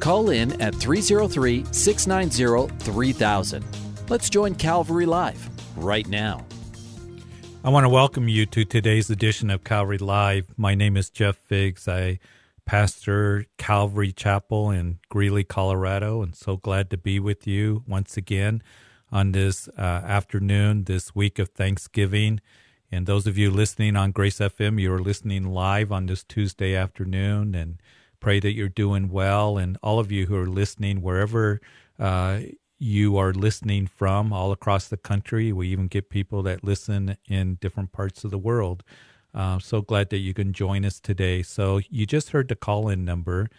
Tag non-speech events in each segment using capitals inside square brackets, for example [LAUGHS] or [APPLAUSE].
Call in at 303 690 3000. Let's join Calvary Live right now. I want to welcome you to today's edition of Calvary Live. My name is Jeff Figs. I pastor Calvary Chapel in Greeley, Colorado, and so glad to be with you once again on this uh, afternoon, this week of Thanksgiving. And those of you listening on Grace FM, you're listening live on this Tuesday afternoon, and pray that you're doing well. And all of you who are listening, wherever uh, you are listening from all across the country. We even get people that listen in different parts of the world. Uh, so glad that you can join us today. So you just heard the call in number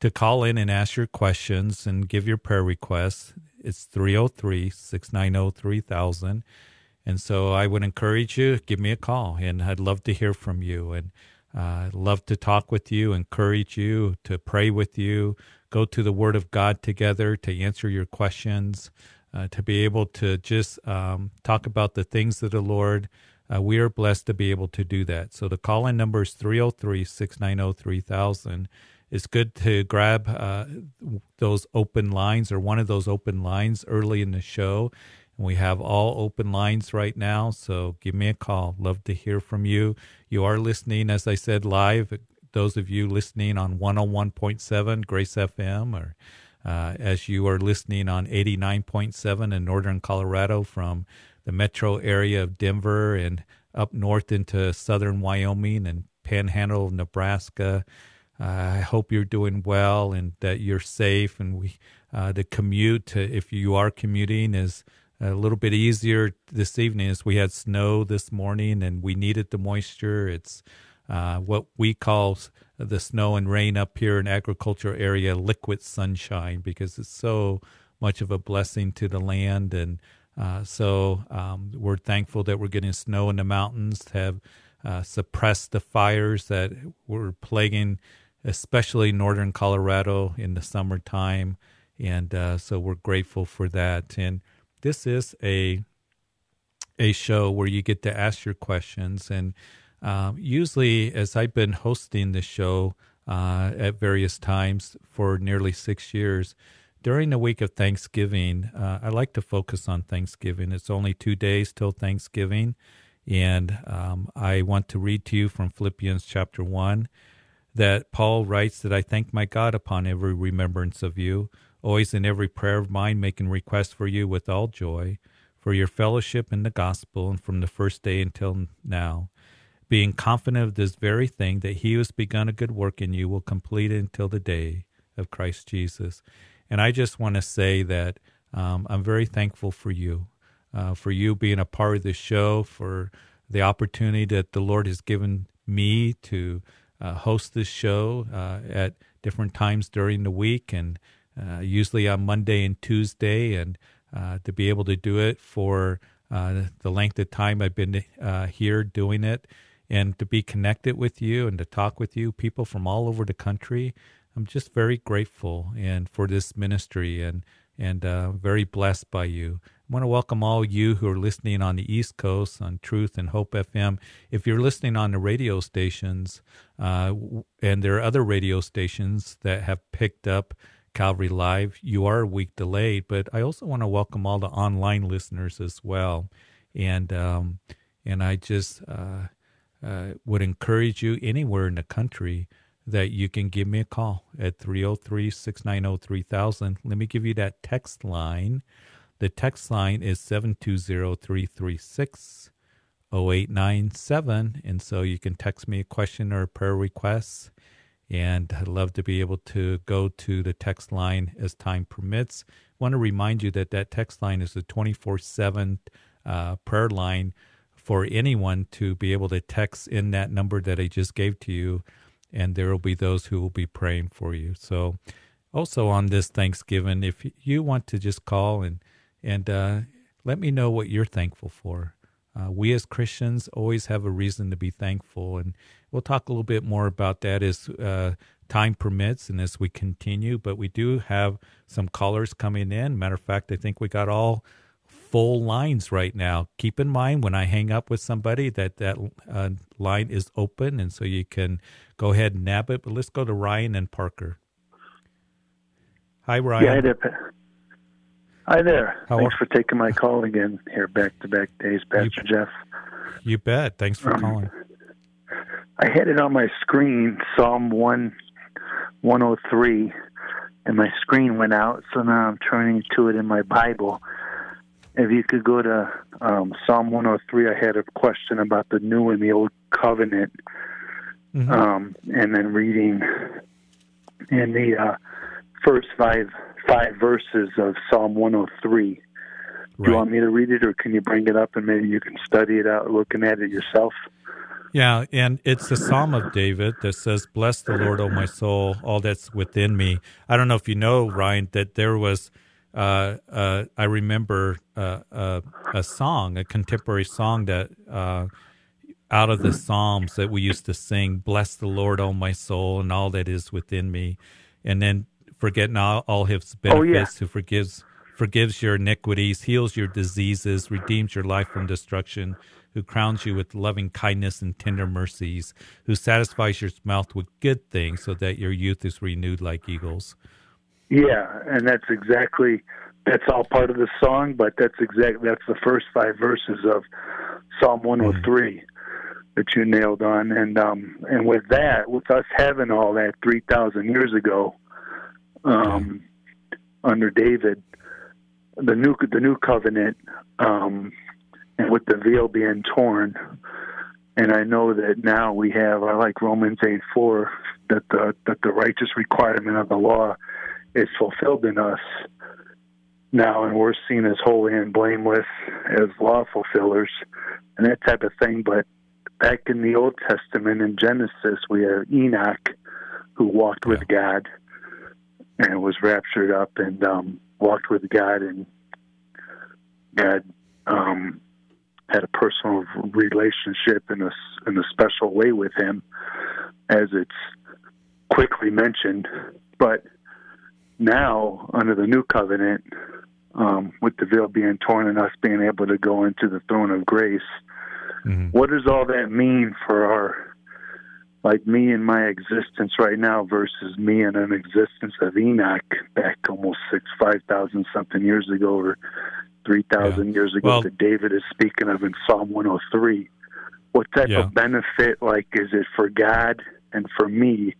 to call in and ask your questions and give your prayer requests. It's 303 690 3000. And so I would encourage you, give me a call, and I'd love to hear from you. And uh, love to talk with you, encourage you, to pray with you, go to the Word of God together to answer your questions, uh, to be able to just um, talk about the things of the Lord. Uh, we are blessed to be able to do that. So the call in number is 303 690 3000. It's good to grab uh, those open lines or one of those open lines early in the show. We have all open lines right now. So give me a call. Love to hear from you. You are listening, as I said, live those of you listening on 101.7 Grace FM or uh, as you are listening on 89.7 in northern Colorado from the metro area of Denver and up north into southern Wyoming and panhandle of Nebraska. Uh, I hope you're doing well and that you're safe. And we, uh, the commute, if you are commuting, is a little bit easier this evening as we had snow this morning and we needed the moisture. It's uh, what we call the snow and rain up here in agriculture area liquid sunshine because it's so much of a blessing to the land. And uh, so um, we're thankful that we're getting snow in the mountains to have uh, suppressed the fires that were plaguing especially northern colorado in the summertime. And uh, so we're grateful for that. And this is a a show where you get to ask your questions and um, usually, as I've been hosting the show uh, at various times for nearly six years, during the week of Thanksgiving, uh, I like to focus on Thanksgiving. It's only two days till Thanksgiving. And um, I want to read to you from Philippians chapter 1 that Paul writes that I thank my God upon every remembrance of you, always in every prayer of mine, making request for you with all joy, for your fellowship in the gospel, and from the first day until now being confident of this very thing, that he who has begun a good work in you will complete it until the day of Christ Jesus. And I just want to say that um, I'm very thankful for you, uh, for you being a part of the show, for the opportunity that the Lord has given me to uh, host this show uh, at different times during the week, and uh, usually on Monday and Tuesday, and uh, to be able to do it for uh, the length of time I've been here doing it and to be connected with you and to talk with you, people from all over the country. I'm just very grateful and for this ministry and and uh, very blessed by you. I want to welcome all you who are listening on the East Coast on Truth and Hope FM. If you're listening on the radio stations, uh, and there are other radio stations that have picked up Calvary Live, you are a week delayed. But I also want to welcome all the online listeners as well, and um, and I just uh, uh, would encourage you anywhere in the country that you can give me a call at 303 690 3000. Let me give you that text line. The text line is 720 336 0897. And so you can text me a question or a prayer request. And I'd love to be able to go to the text line as time permits. I want to remind you that that text line is a 24 uh, 7 prayer line for anyone to be able to text in that number that I just gave to you, and there will be those who will be praying for you. So also on this Thanksgiving, if you want to just call and and uh, let me know what you're thankful for. Uh, we as Christians always have a reason to be thankful, and we'll talk a little bit more about that as uh, time permits and as we continue. But we do have some callers coming in. Matter of fact, I think we got all full lines right now. Keep in mind when I hang up with somebody that that uh, line is open, and so you can go ahead and nab it. But let's go to Ryan and Parker. Hi, Ryan. Yeah, hi there. Hi there. How Thanks are... for taking my call again here, back to back days, Pastor you, Jeff. You bet. Thanks for um, calling. I had it on my screen, Psalm 1, 103, and my screen went out, so now I'm turning to it in my Bible if you could go to um, Psalm 103, I had a question about the new and the old covenant, mm-hmm. um, and then reading in the uh, first five five verses of Psalm 103. Right. Do you want me to read it, or can you bring it up and maybe you can study it out, looking at it yourself? Yeah, and it's the Psalm of David that says, "Bless the Lord, O my soul, all that's within me." I don't know if you know, Ryan, that there was uh, uh, I remember uh, uh, a song, a contemporary song that uh, out of the Psalms that we used to sing, "Bless the Lord, O my soul, and all that is within me," and then forgetting all, all His benefits, oh, yeah. who forgives forgives your iniquities, heals your diseases, redeems your life from destruction, who crowns you with loving kindness and tender mercies, who satisfies your mouth with good things, so that your youth is renewed like eagles. Yeah, and that's exactly that's all part of the song, but that's exactly that's the first five verses of Psalm 103 mm-hmm. that you nailed on, and um, and with that, with us having all that three thousand years ago, um, under David, the new the new covenant, um, and with the veil being torn, and I know that now we have I like Romans eight four that the that the righteous requirement of the law is fulfilled in us now, and we're seen as holy and blameless as law fulfillers and that type of thing. But back in the Old Testament in Genesis, we have Enoch who walked yeah. with God and was raptured up and um, walked with God, and God um, had a personal relationship in a in a special way with him, as it's quickly mentioned. But now under the new covenant, um, with the veil being torn and us being able to go into the throne of grace, mm-hmm. what does all that mean for our, like me and my existence right now versus me and an existence of Enoch back almost six, five thousand something years ago, or three thousand yeah. years ago well, that David is speaking of in Psalm 103. What type yeah. of benefit, like, is it for God and for me?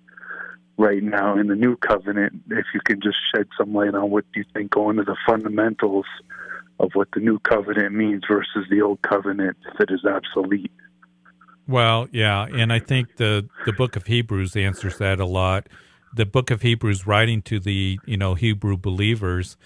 right now in the new covenant. If you can just shed some light on what you think go into the fundamentals of what the new covenant means versus the old covenant that is obsolete. Well, yeah, and I think the the book of Hebrews answers that a lot. The book of Hebrews writing to the, you know, Hebrew believers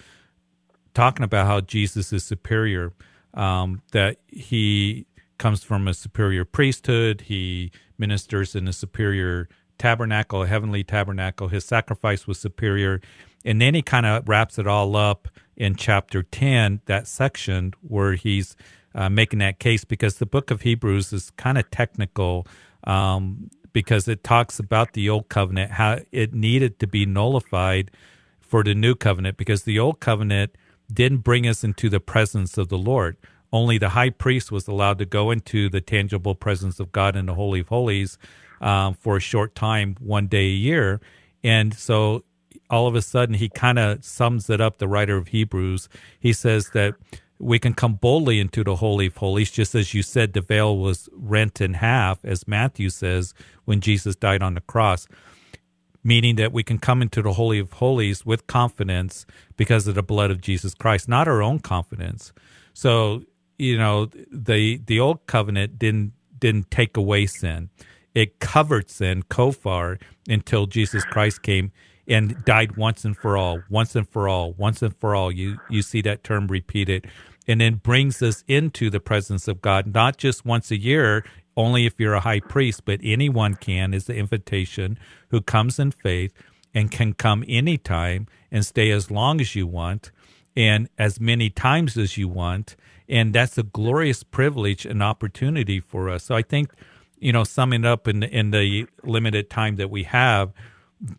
talking about how Jesus is superior, um, that he comes from a superior priesthood, he ministers in a superior tabernacle, a heavenly tabernacle. His sacrifice was superior. And then he kind of wraps it all up in chapter 10, that section where he's uh, making that case because the book of Hebrews is kind of technical um, because it talks about the old covenant, how it needed to be nullified for the new covenant because the old covenant didn't bring us into the presence of the Lord. Only the high priest was allowed to go into the tangible presence of God in the Holy of Holies um, for a short time, one day a year. And so all of a sudden, he kind of sums it up, the writer of Hebrews. He says that we can come boldly into the Holy of Holies, just as you said, the veil was rent in half, as Matthew says, when Jesus died on the cross, meaning that we can come into the Holy of Holies with confidence because of the blood of Jesus Christ, not our own confidence. So, you know, the the old covenant didn't didn't take away sin it covered sin, kofar, until Jesus Christ came and died once and for all, once and for all, once and for all. You you see that term repeated, and then brings us into the presence of God, not just once a year, only if you're a high priest, but anyone can is the invitation who comes in faith and can come anytime and stay as long as you want and as many times as you want. And that's a glorious privilege and opportunity for us. So I think, you know, summing up in, in the limited time that we have,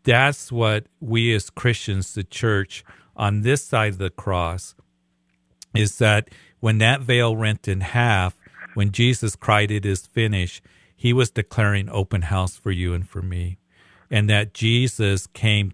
that's what we as Christians, the church, on this side of the cross, is that when that veil rent in half, when Jesus cried, It is finished, he was declaring open house for you and for me. And that Jesus came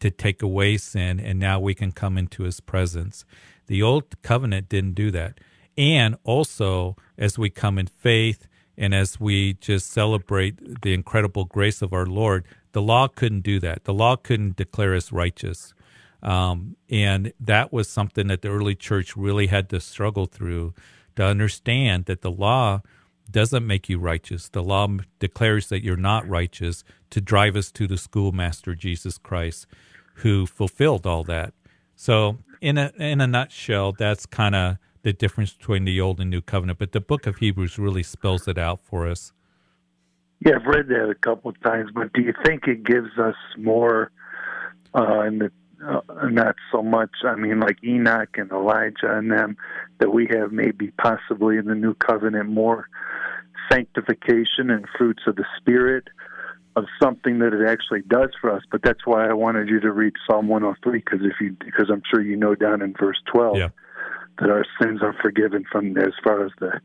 to take away sin, and now we can come into his presence. The old covenant didn't do that. And also, as we come in faith and as we just celebrate the incredible grace of our Lord, the law couldn't do that. The law couldn't declare us righteous. Um, and that was something that the early church really had to struggle through to understand that the law doesn't make you righteous. The law declares that you're not righteous to drive us to the schoolmaster, Jesus Christ, who fulfilled all that. So, in a in a nutshell, that's kind of the difference between the old and new covenant. But the book of Hebrews really spells it out for us. Yeah, I've read that a couple of times, but do you think it gives us more uh, in the uh, not so much. I mean, like Enoch and Elijah and them, that we have maybe possibly in the new covenant more sanctification and fruits of the Spirit of something that it actually does for us. But that's why I wanted you to read Psalm 103 because if you because I'm sure you know down in verse 12 yeah. that our sins are forgiven from as far as the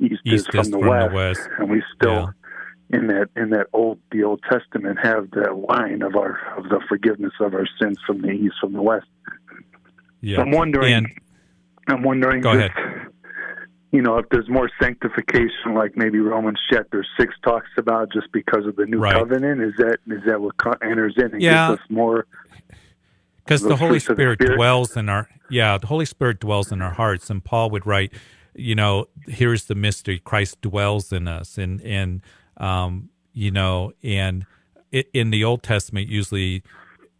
east, east is from, the, west, the, west, and we still. Yeah in that in that old the Old Testament have that line of our of the forgiveness of our sins from the east from the west. Yeah. So I'm wondering. And, I'm wondering. Go if, ahead. You know, if there's more sanctification, like maybe Romans chapter six talks about, just because of the new right. covenant, is that is that what enters in and yeah. gives us more? Because the Holy Spirit, the Spirit dwells in our yeah, the Holy Spirit dwells in our hearts, and Paul would write, you know, here's the mystery: Christ dwells in us, and and um, you know, and it, in the Old Testament, usually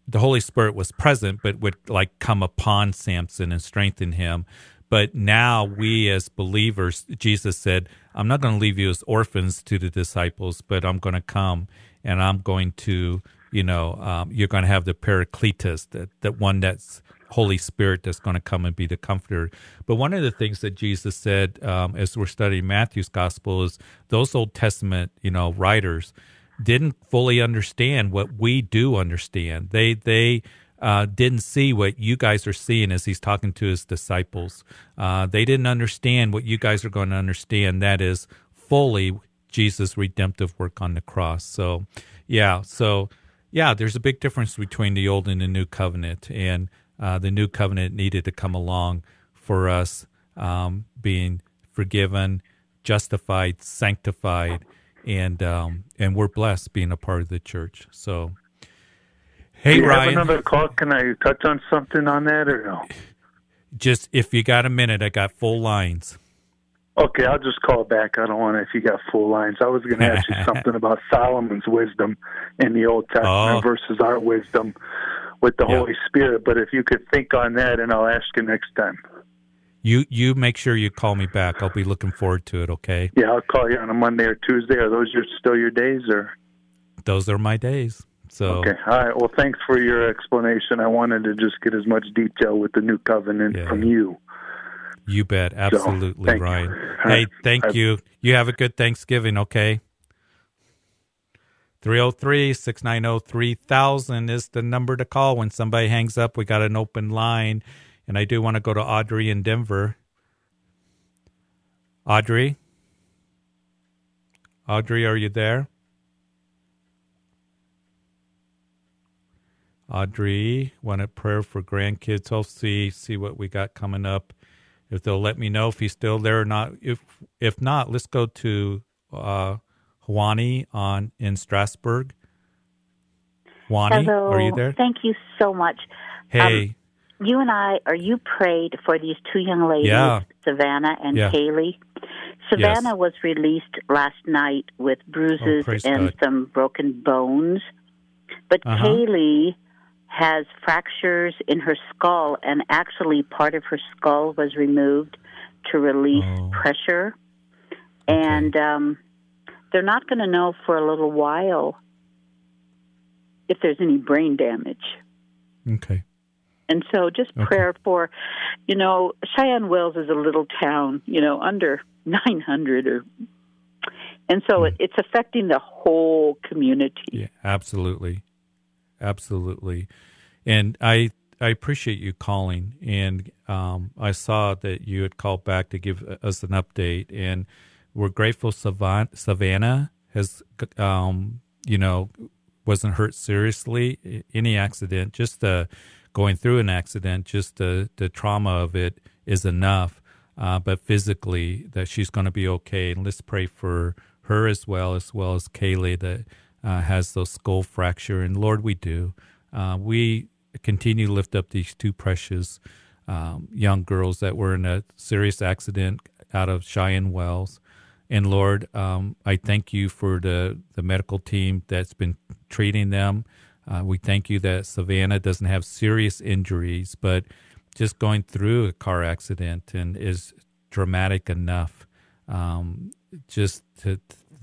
the Holy Spirit was present, but would like come upon Samson and strengthen him. But now we as believers, Jesus said, I'm not going to leave you as orphans to the disciples, but I'm going to come and I'm going to, you know, um, you're going to have the Paracletus, that, that one that's Holy Spirit that's going to come and be the comforter. But one of the things that Jesus said um, as we're studying Matthew's gospel is those Old Testament, you know, writers didn't fully understand what we do understand. They they uh, didn't see what you guys are seeing as he's talking to his disciples. Uh, they didn't understand what you guys are going to understand. That is fully Jesus' redemptive work on the cross. So, yeah, so yeah, there's a big difference between the old and the new covenant, and uh, the new covenant needed to come along for us um, being forgiven, justified, sanctified, and um, and we're blessed being a part of the church. So, hey, Do Ryan, another call? Can I touch on something on that or no? Just if you got a minute, I got full lines. Okay, I'll just call back. I don't want to if you got full lines. I was going to ask you [LAUGHS] something about Solomon's wisdom in the Old Testament oh. versus our wisdom with the yeah. Holy Spirit. But if you could think on that, and I'll ask you next time. You you make sure you call me back. I'll be looking forward to it. Okay. Yeah, I'll call you on a Monday or Tuesday. Are those your still your days or? Those are my days. So okay, all right. Well, thanks for your explanation. I wanted to just get as much detail with the new covenant yeah. from you. You bet, absolutely, so, Ryan. You. Hey, thank you. You have a good Thanksgiving. Okay. 303 690 3000 is the number to call when somebody hangs up. We got an open line. And I do want to go to Audrey in Denver. Audrey? Audrey, are you there? Audrey, want a prayer for grandkids. I'll see see what we got coming up. If they'll let me know if he's still there or not. If if not, let's go to uh, Juani on in Strasburg. Juani, Hello. are you there? Thank you so much. Hey. Um, you and I, or you prayed for these two young ladies, yeah. Savannah and yeah. Kaylee. Savannah yes. was released last night with bruises oh, and God. some broken bones. But uh-huh. Kaylee has fractures in her skull, and actually, part of her skull was removed to release oh. pressure. Okay. And um, they're not going to know for a little while if there's any brain damage. Okay. And so just Okay. prayer for, you know, Cheyenne Wells is a little town, you know, under 900 or, and so it, it's affecting the whole community. Yeah, absolutely, absolutely, and I I appreciate you calling, and um, I saw that you had called back to give us an update, and we're grateful. Savannah has, um, you know, wasn't hurt seriously. Any accident, just uh, going through an accident, just the the trauma of it is enough. Uh, but physically, that she's going to be okay, and let's pray for her as well, as well as Kaylee that uh, has those skull fracture. And Lord, we do. Uh, we continue to lift up these two precious um, young girls that were in a serious accident out of Cheyenne Wells. And Lord, um, I thank you for the, the medical team that's been treating them. Uh, we thank you that Savannah doesn't have serious injuries, but just going through a car accident and is dramatic enough um, just to,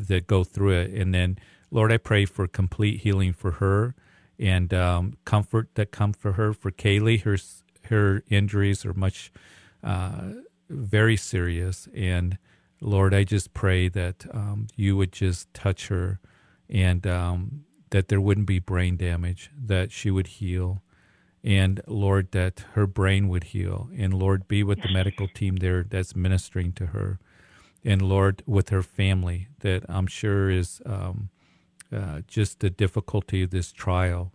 to go through it. And then, Lord, I pray for complete healing for her and um, comfort that come for her. For Kaylee, her her injuries are much uh, very serious, and Lord, I just pray that um, you would just touch her, and um, that there wouldn't be brain damage, that she would heal, and Lord, that her brain would heal, and Lord, be with the medical team there that's ministering to her, and Lord, with her family that I'm sure is. Um, uh, just the difficulty of this trial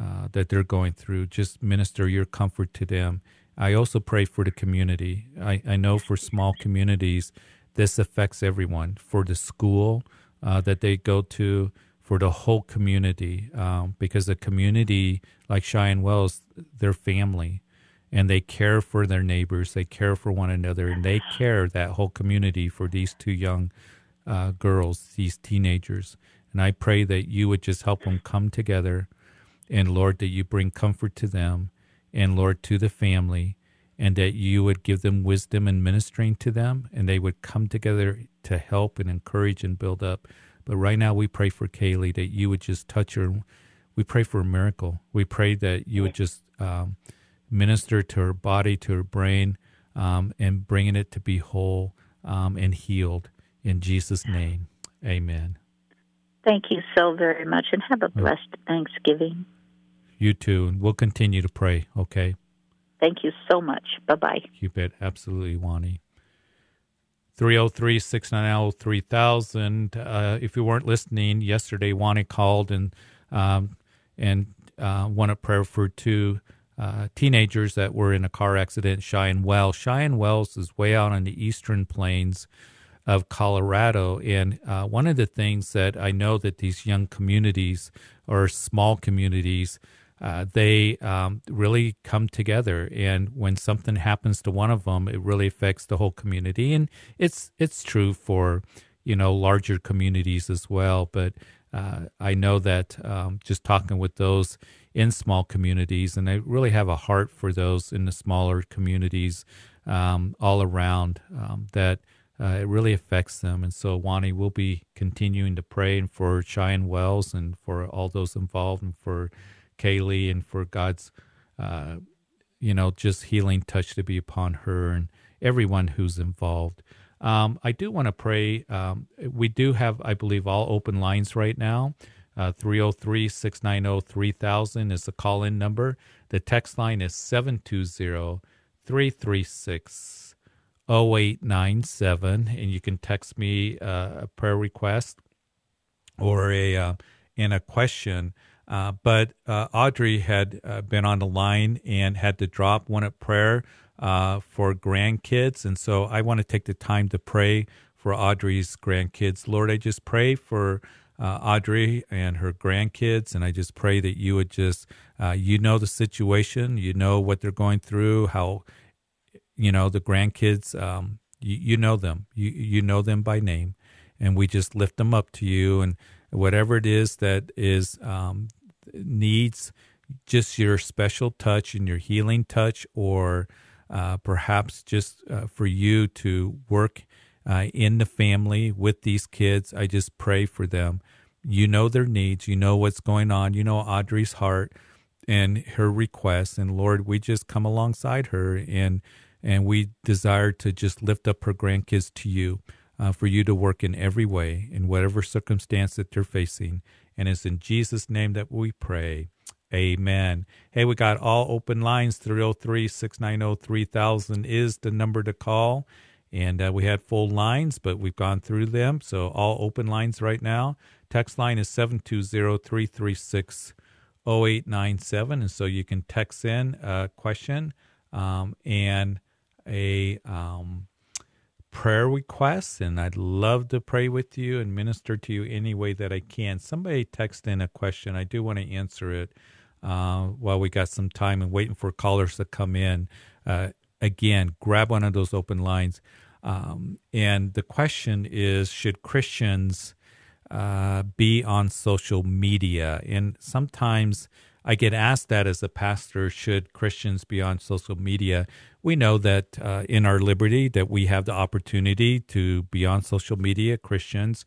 uh, that they're going through. Just minister your comfort to them. I also pray for the community. I, I know for small communities, this affects everyone. For the school uh, that they go to, for the whole community, um, because the community, like Cheyenne Wells, they're family and they care for their neighbors, they care for one another, and they care that whole community for these two young uh, girls, these teenagers. And I pray that you would just help them come together. And Lord, that you bring comfort to them and Lord, to the family, and that you would give them wisdom in ministering to them and they would come together to help and encourage and build up. But right now, we pray for Kaylee that you would just touch her. We pray for a miracle. We pray that you would just um, minister to her body, to her brain, um, and bringing it to be whole um, and healed. In Jesus' name, amen. Thank you so very much and have a blessed Thanksgiving. You too. And we'll continue to pray, okay? Thank you so much. Bye bye. You bet. Absolutely, Wani. 303 690 3000. Uh, If you weren't listening yesterday, Wani called and um, and uh, prayer for two uh, teenagers that were in a car accident Cheyenne Wells. Cheyenne Wells is way out on the eastern plains of Colorado. And uh, one of the things that I know that these young communities or small communities, uh, they um, really come together. And when something happens to one of them, it really affects the whole community. And it's it's true for you know larger communities as well. But uh, I know that um, just talking with those in small communities, and I really have a heart for those in the smaller communities um, all around um, that uh, it really affects them. And so, Wani, we'll be continuing to pray and for Cheyenne Wells and for all those involved and for Kaylee and for God's, uh, you know, just healing touch to be upon her and everyone who's involved. Um, I do want to pray. Um, we do have, I believe, all open lines right now. Uh, 303 690 3000 is the call in number. The text line is 720 336 0897. And you can text me uh, a prayer request or a, uh, and a question. Uh, but uh, Audrey had uh, been on the line and had to drop one at prayer uh, for grandkids. And so I want to take the time to pray for Audrey's grandkids. Lord, I just pray for uh, Audrey and her grandkids. And I just pray that you would just, uh, you know, the situation, you know what they're going through, how, you know, the grandkids, um, you, you know them, you, you know them by name. And we just lift them up to you. And whatever it is that is, um, needs just your special touch and your healing touch, or uh, perhaps just uh, for you to work uh, in the family with these kids. I just pray for them You know their needs. You know what's going on. You know Audrey's heart and her requests. And Lord, we just come alongside her and and we desire to just lift up her grandkids to you, uh, for you to work in every way, in whatever circumstance that they're facing. And it's in Jesus' name that we pray. Amen. Hey, we got all open lines 303 690 3000 is the number to call. And uh, we had full lines, but we've gone through them. So all open lines right now. Text line is 720 336 0897. And so you can text in a question um, and a um, prayer requests, And I'd love to pray with you and minister to you any way that I can. Somebody text in a question. I do want to answer it uh, while we got some time and waiting for callers to come in. Uh, again, grab one of those open lines. Um, and the question is Should Christians uh, be on social media? And sometimes I get asked that as a pastor should Christians be on social media? We know that uh, in our liberty that we have the opportunity to be on social media, Christians.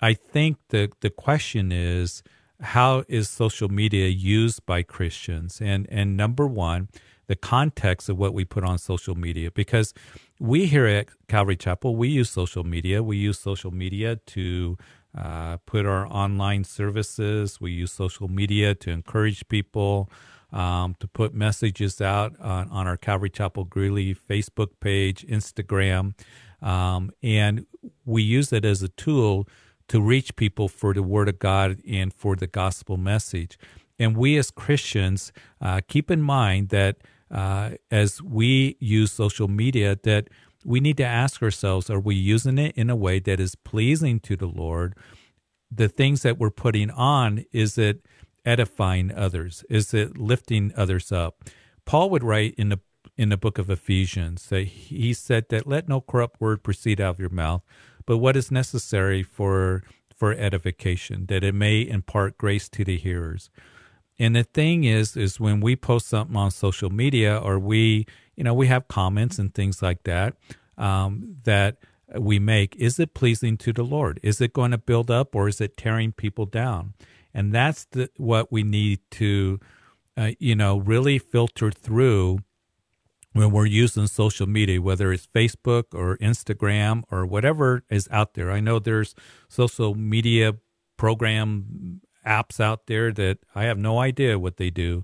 I think the, the question is, how is social media used by Christians? And and number one, the context of what we put on social media, because we here at Calvary Chapel we use social media. We use social media to uh, put our online services. We use social media to encourage people. Um, to put messages out on, on our Calvary Chapel Greeley Facebook page, Instagram, um, and we use it as a tool to reach people for the Word of God and for the gospel message. And we as Christians uh, keep in mind that uh, as we use social media, that we need to ask ourselves: Are we using it in a way that is pleasing to the Lord? The things that we're putting on is it edifying others? Is it lifting others up? Paul would write in the in the book of Ephesians that he said that let no corrupt word proceed out of your mouth, but what is necessary for for edification, that it may impart grace to the hearers. And the thing is, is when we post something on social media or we, you know, we have comments and things like that, um, that we make, is it pleasing to the Lord? Is it going to build up or is it tearing people down? And that's the, what we need to, uh, you know, really filter through when we're using social media, whether it's Facebook or Instagram or whatever is out there. I know there's social media program apps out there that I have no idea what they do,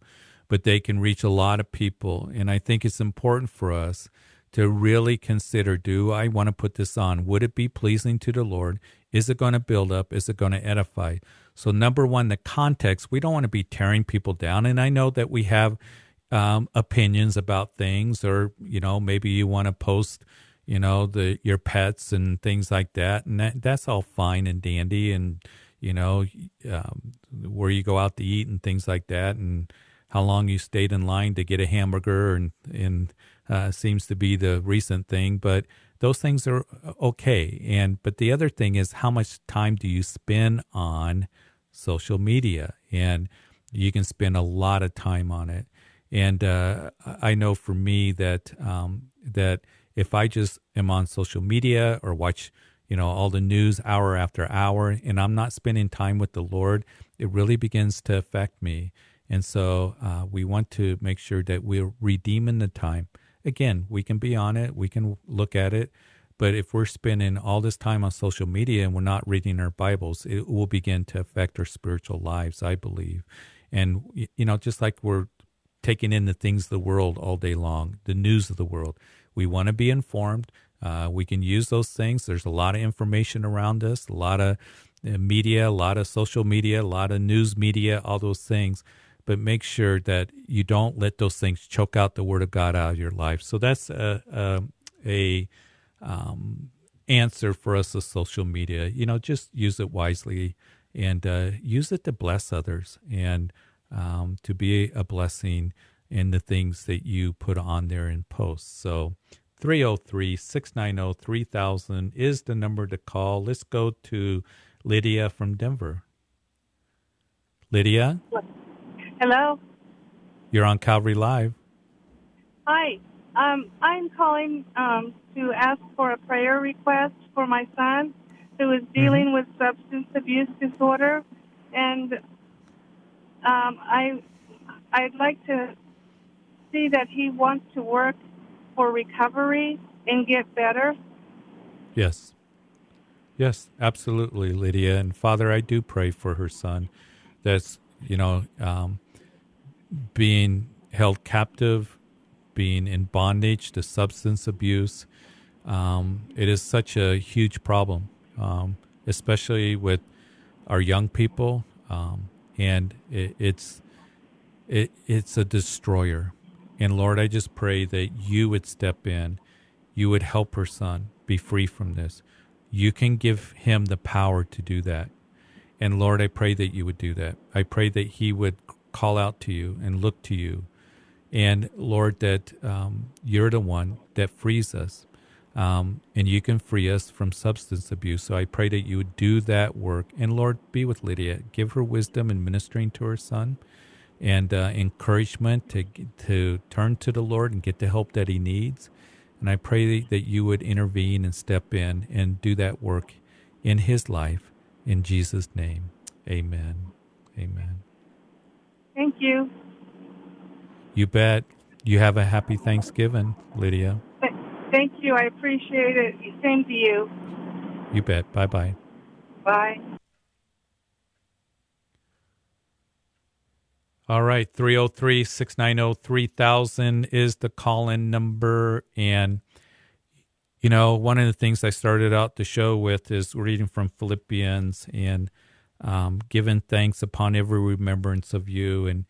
but they can reach a lot of people. And I think it's important for us to really consider do I want to put this on? Would it be pleasing to the Lord? Is it going to build up? Is it going to edify? So, number one, the context, we don't want to be tearing people down. And I know that we have um, opinions about things, or you know, maybe you want to post, you know, the your pets and things like that, and that, that's all fine and dandy, and you know, um, where you go out to eat and things like that, and how long you stayed in line to get a hamburger, and and uh, seems to be the recent thing, but those things are uh, okay. And but the other thing is how much time do you spend on social media, and you can spend a lot of time on it. And uh, I know for me that um, that if I just am on social media or watch, you know, all the news hour after hour, and I'm not spending time with the Lord, it really begins to affect me. And so uh, we want to make sure that we're redeeming the time. Again, we can be on it, we can look at it, but if we're spending all this time on social media and we're not reading our Bibles, it will begin to affect our spiritual lives, I believe. And, you know, just like we're taking in the things of the world all day long, the news of the world. We want to be informed. Uh, we can use those things. There's a lot of information around us, a lot of uh, media, a lot of social media, a lot of news media, all those things. But make sure that you don't let those things choke out the Word of God out of your life. So that's a, a, a um, answer for us as social media. You know, just use it wisely and uh, use it to bless others. And um, to be a blessing in the things that you put on there in posts. So 303 690 3000 is the number to call. Let's go to Lydia from Denver. Lydia? Hello. You're on Calvary Live. Hi. Um, I'm calling um, to ask for a prayer request for my son. who is dealing with substance abuse disorder, and um, I I'd like to see that he wants to work for recovery and get better. Yes. Yes, absolutely, Lydia. And Father, I do pray for her son that's, you know, um, being held captive, being in bondage to substance abuse. Um, it is such a huge problem, um, especially with our young people. Um, and it, it's it, it's a destroyer. And Lord, I just pray that you would step in, you would help her son be free from this. You can give him the power to do that. And Lord, I pray that you would do that. I pray that he would call out to you and look to you. And Lord, that um, you're the one that frees us. Um, and you can free us from substance abuse. So I pray that you would do that work. And Lord, be with Lydia. Give her wisdom in ministering to her son and uh, encouragement to, to turn to the Lord and get the help that he needs. And I pray that you would intervene and step in and do that work in his life. In Jesus' name, amen. Amen. Thank you. You bet. You have a happy Thanksgiving, Lydia. Thank you. I appreciate it. Same to you. You bet. Bye bye. Bye. All right, 303 690 3000 is the call in number. And, you know, one of the things I started out the show with is reading from Philippians and um, giving thanks upon every remembrance of you. And,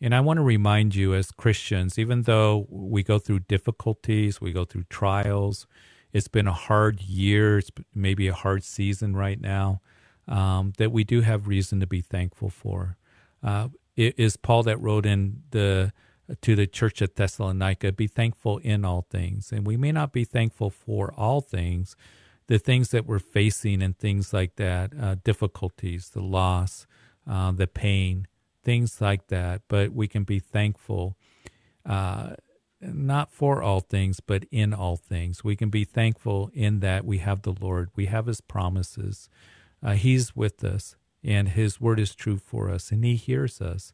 and I want to remind you as Christians, even though we go through difficulties, we go through trials, it's been a hard year, it's maybe a hard season right now, um, that we do have reason to be thankful for. Uh, it is Paul that wrote in the to the church at Thessalonica, be thankful in all things. And we may not be thankful for all things, the things that we're facing and things like that, uh, difficulties, the loss, uh, the pain, things like that. But we can be thankful, uh, not for all things, but in all things. We can be thankful in that we have the Lord, we have His promises, uh, He's with us and his word is true for us and he hears us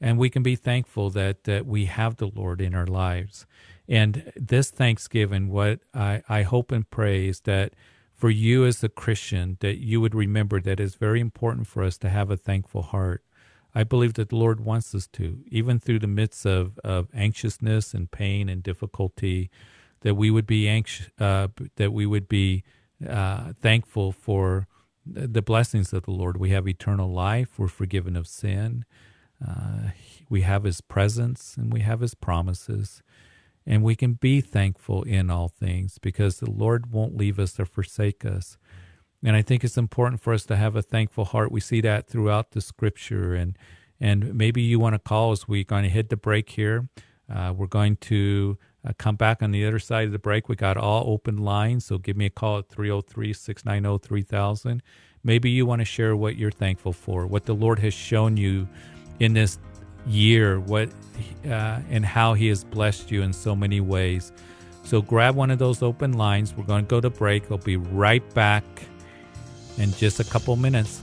and we can be thankful that, that we have the lord in our lives and this thanksgiving what I, I hope and pray is that for you as a christian that you would remember that it's very important for us to have a thankful heart i believe that the lord wants us to even through the midst of, of anxiousness and pain and difficulty that we would be anxious uh, that we would be uh, thankful for the blessings of the Lord. We have eternal life. We're forgiven of sin. Uh, we have His presence and we have His promises. And we can be thankful in all things because the Lord won't leave us or forsake us. And I think it's important for us to have a thankful heart. We see that throughout the scripture. And, and maybe you want to call us. We're going to hit the break here. Uh, we're going to uh, come back on the other side of the break. We got all open lines, so give me a call at 303 690 3000. Maybe you want to share what you're thankful for, what the Lord has shown you in this year, what uh, and how He has blessed you in so many ways. So grab one of those open lines. We're going to go to break. I'll be right back in just a couple minutes.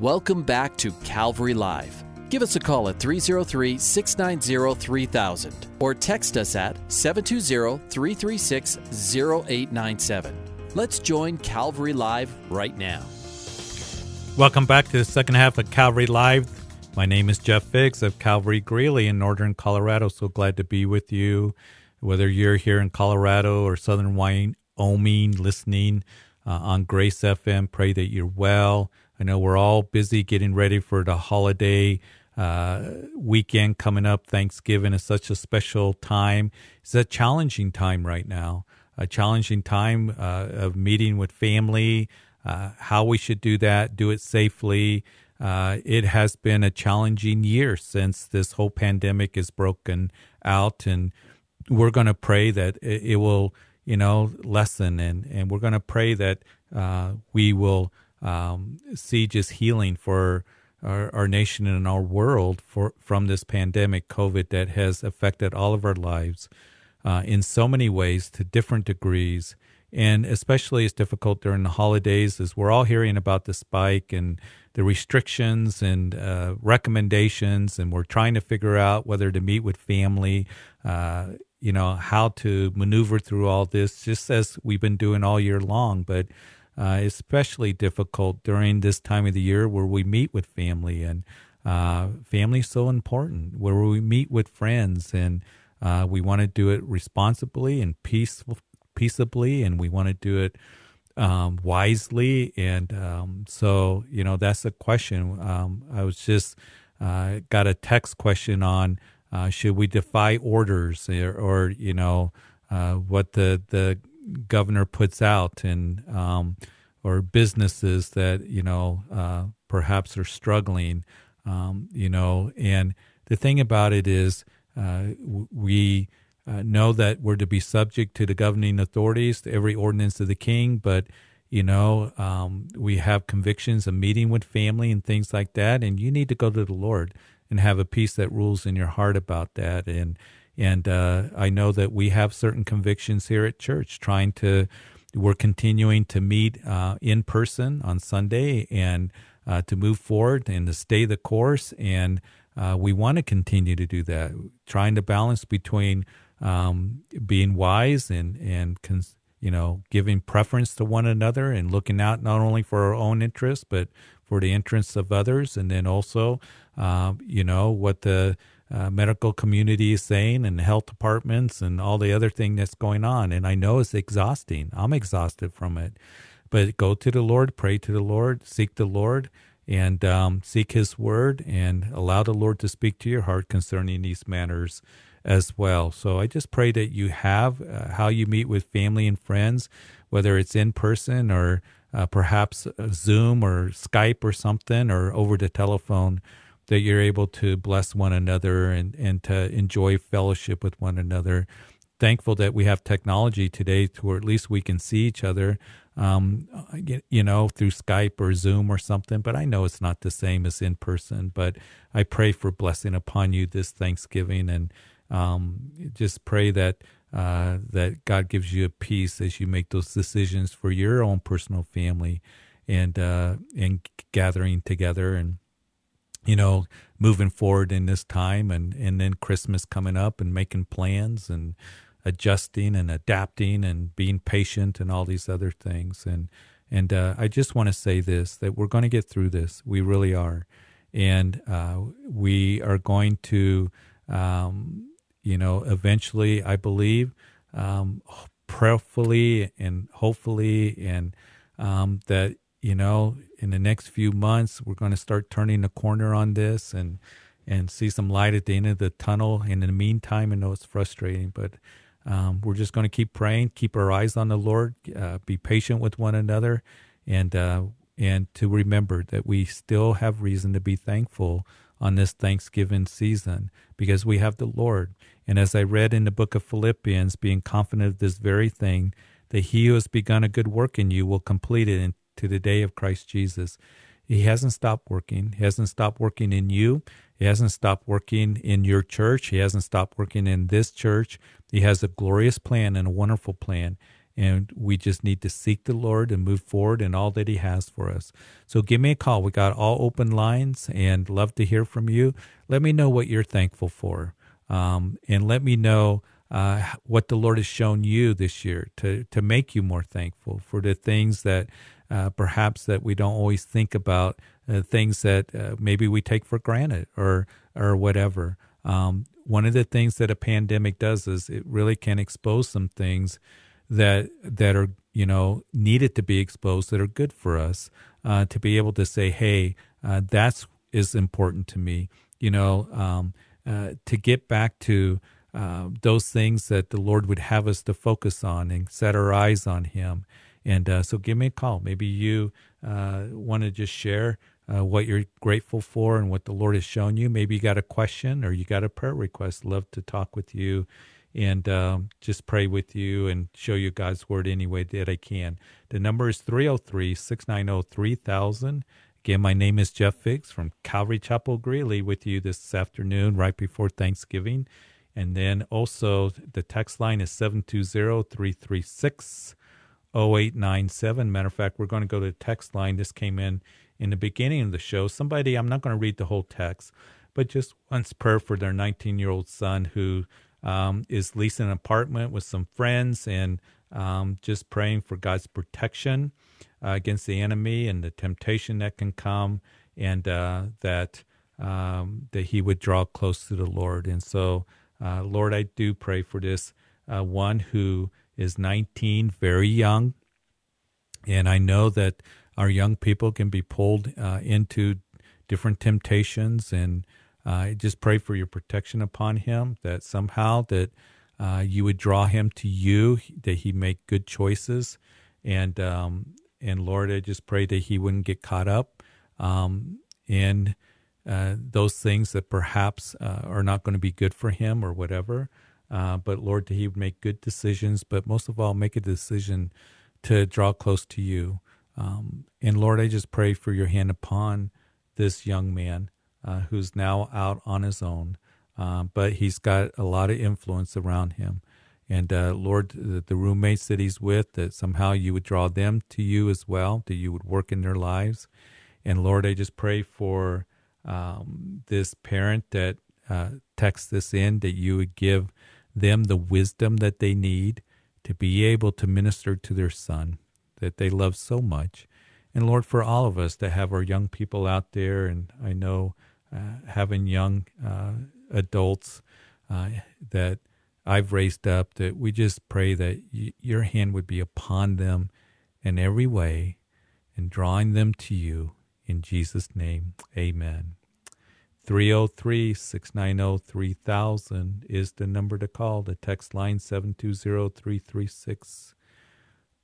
Welcome back to Calvary Live. Give us a call at 303 690 3000 or text us at 720 336 0897. Let's join Calvary Live right now. Welcome back to the second half of Calvary Live. My name is Jeff Figs of Calvary Greeley in northern Colorado. So glad to be with you, whether you're here in Colorado or southern Wyoming listening uh, on Grace FM. Pray that you're well I know we're all busy getting ready for the holiday uh, weekend coming up. Thanksgiving is such a special time. It's a challenging time right now, a challenging time uh, of meeting with family, uh, how we should do that, do it safely. Uh, it has been a challenging year since this whole pandemic is broken out, and we're going to pray that it, it will, you know, lessen, and and we're going to pray that uh, we will um, see just healing for our, our nation and our world for from this pandemic, COVID, that has affected all of our lives uh, in so many ways to different degrees. And especially it's difficult during the holidays as we're all hearing about the spike and the restrictions and uh, recommendations, and we're trying to figure out whether to meet with family, uh, you know, how to maneuver through all this, just as we've been doing all year long. But uh, especially difficult during this time of the year where we meet with family and uh, family is so important where we meet with friends and uh, we want to do it responsibly and peaceful, peaceably and we want to do it um, wisely and um, so you know that's the question um, i was just uh, got a text question on uh, should we defy orders or, or you know uh, what the the governor puts out and um, or businesses that you know uh, perhaps are struggling um, you know and the thing about it is uh, we uh, know that we're to be subject to the governing authorities to every ordinance of the king but you know um, we have convictions of meeting with family and things like that and you need to go to the lord and have a peace that rules in your heart about that and and uh, I know that we have certain convictions here at church, trying to, we're continuing to meet uh, in person on Sunday and uh, to move forward and to stay the course. And uh, we want to continue to do that, trying to balance between um, being wise and, and cons- you know, giving preference to one another and looking out not only for our own interests, but for the interests of others. And then also, uh, you know, what the uh, medical community is saying and health departments and all the other thing that's going on. And I know it's exhausting. I'm exhausted from it. But go to the Lord, pray to the Lord, seek the Lord, and um, seek His word and allow the Lord to speak to your heart concerning these matters as well. So I just pray that you have uh, how you meet with family and friends, whether it's in person or uh, perhaps Zoom or Skype or something or over the telephone that you're able to bless one another and, and to enjoy fellowship with one another. Thankful that we have technology today to where at least we can see each other, um, you know, through Skype or Zoom or something. But I know it's not the same as in person. But I pray for blessing upon you this Thanksgiving and um, just pray that uh, that God gives you a peace as you make those decisions for your own personal family and uh, and gathering together and you know, moving forward in this time and, and then Christmas coming up and making plans and adjusting and adapting and being patient and all these other things. And, and uh, I just want to say this that we're going to get through this. We really are. And uh, we are going to, um, you know, eventually, I believe, um, prayerfully and hopefully, and um, that, you know, in the next few months, we're going to start turning the corner on this and and see some light at the end of the tunnel. And in the meantime, I know it's frustrating, but um, we're just going to keep praying, keep our eyes on the Lord, uh, be patient with one another, and uh, and to remember that we still have reason to be thankful on this Thanksgiving season because we have the Lord. And as I read in the book of Philippians, being confident of this very thing, that he who has begun a good work in you will complete it to the day of Christ Jesus. He hasn't stopped working. He hasn't stopped working in you. He hasn't stopped working in your church. He hasn't stopped working in this church. He has a glorious plan and a wonderful plan. And we just need to seek the Lord and move forward in all that He has for us. So give me a call. We got all open lines and love to hear from you. Let me know what you're thankful for. Um, and let me know uh, what the Lord has shown you this year to, to make you more thankful for the things that uh, perhaps that we don't always think about uh, things that uh, maybe we take for granted or or whatever. Um, one of the things that a pandemic does is it really can expose some things that that are you know needed to be exposed that are good for us uh, to be able to say, hey, uh, that's is important to me. You know, um, uh, to get back to those things that the Lord would have us to focus on and set our eyes on Him and uh, so give me a call. Maybe you uh, want to just share uh, what you're grateful for and what the Lord has shown you. Maybe you got a question or you got a prayer request. Love to talk with you and um, just pray with you and show you God's word any way that I can. The number is 303 690 3000. Again, my name is Jeff Biggs from Calvary Chapel Greeley with you this afternoon, right before Thanksgiving. And then also the text line is 720 336 0897. Matter of fact, we're going to go to the text line. This came in in the beginning of the show. Somebody, I'm not going to read the whole text, but just wants prayer for their 19 year old son who um, is leasing an apartment with some friends and um, just praying for God's protection uh, against the enemy and the temptation that can come, and uh, that um, that he would draw close to the Lord. And so, uh, Lord, I do pray for this uh, one who is 19, very young, and I know that our young people can be pulled uh, into different temptations. And I just pray for your protection upon him, that somehow that uh, you would draw him to you, that he make good choices, and um, and Lord, I just pray that he wouldn't get caught up um, in uh, those things that perhaps uh, are not going to be good for him or whatever. Uh, but Lord, that he would make good decisions, but most of all, make a decision to draw close to you. Um, and Lord, I just pray for your hand upon this young man uh, who's now out on his own, uh, but he's got a lot of influence around him. And uh, Lord, the, the, roommates that he's with, that somehow you would draw them to you as well, that you would work in their lives. And Lord, I just pray for um, this parent that uh, texts this in, that you would give them the wisdom that they need to be able to minister to their son that they love so much. And Lord, for all of us that have our young people out there, and I know uh, having young uh, adults uh, that I've raised up, that we just pray that y- your hand would be upon them in every way and drawing them to you. In Jesus' name, amen. 303 690 3000 is the number to call. The text line 720 336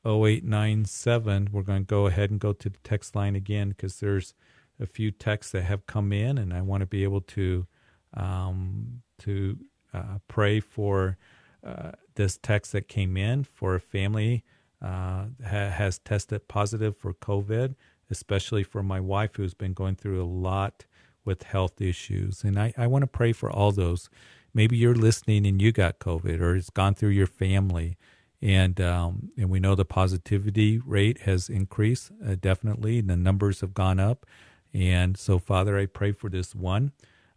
0897. We're going to go ahead and go to the text line again because there's a few texts that have come in, and I want to be able to um, to uh, pray for uh, this text that came in for a family uh, ha- has tested positive for COVID, especially for my wife who's been going through a lot with health issues, and I, I want to pray for all those. Maybe you're listening and you got COVID, or it's gone through your family and um, and we know the positivity rate has increased uh, definitely. The numbers have gone up, and so, Father, I pray for this one